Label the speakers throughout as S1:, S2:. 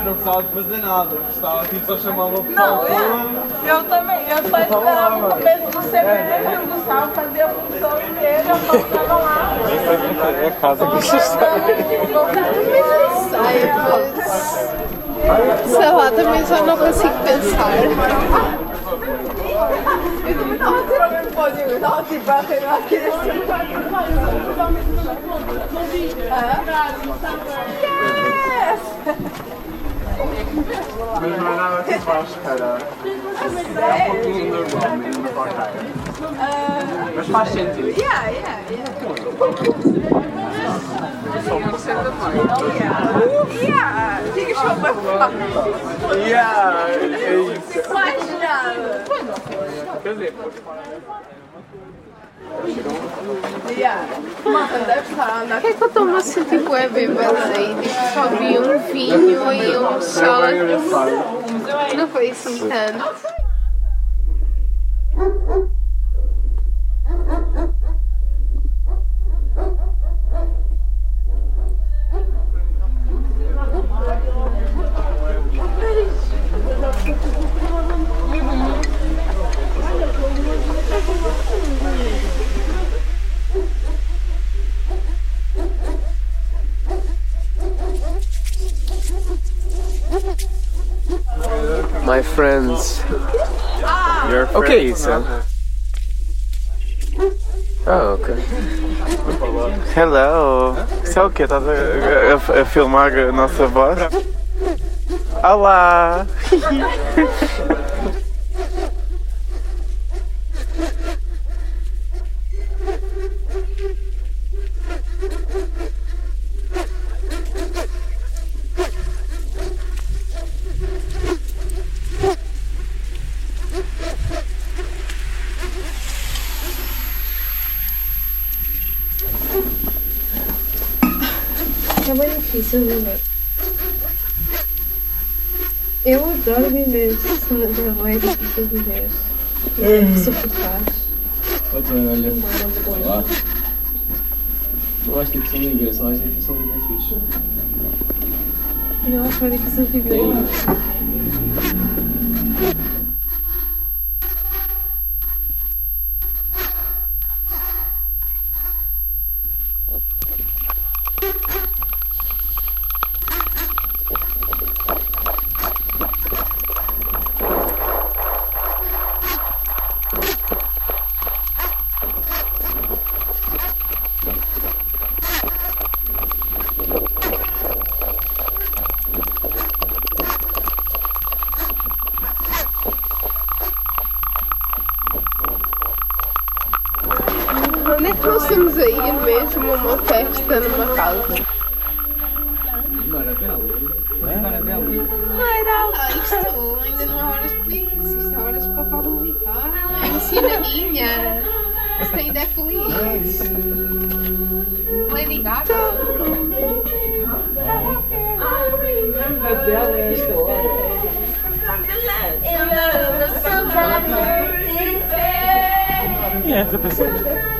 S1: Eu não precisava de fazer nada, estava tipo só chamar uma pessoa
S2: Não, eu, eu também. Eu só esperava o começo do semestre, o Gustavo fazia a função inteira, eu só ficava lá.
S3: É a casa que você está.
S4: Sai, mas... Sei lá, também já não consigo pensar.
S3: Mas não é nada que vais esperar. É um pouquinho normal mesmo para a cara. Mas faz sentido.
S2: Yeah, yeah, yeah.
S3: Só uma certa parte.
S2: Yeah, diga só uma
S3: Yeah, é isso.
S2: Mais nada.
S3: Quer dizer,
S4: Por que é que eu estou-me a sentir bué bêbada e tipo, só vi um vinho e um
S3: engraçado.
S4: Não foi assim tanto.
S3: My friends. Your friends. O que é isso? Ah, ok. Hello. Isso é o quê? Estás a, a- a filmar a nossa voz? Olá!
S4: É bem difícil viver. Eu adoro viver, mas é bem difícil viver. Tem que suportar.
S1: Olha,
S4: Olá.
S1: eu acho que são engraçados, acho que são fixe.
S4: Eu acho bem difícil viver. É que nós estamos a ir mesmo uma festa numa casa?
S1: Era dela?
S4: Ah, isto ainda não há horas para isso. Isto há horas para a Pablo Vittar. É ensinadinha. Isto ainda é feliz. Lady Gaga.
S1: E essa pessoa?
S4: Quem é é esta?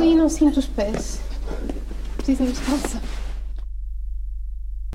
S4: e não sinto os pés. Precisamos de calça.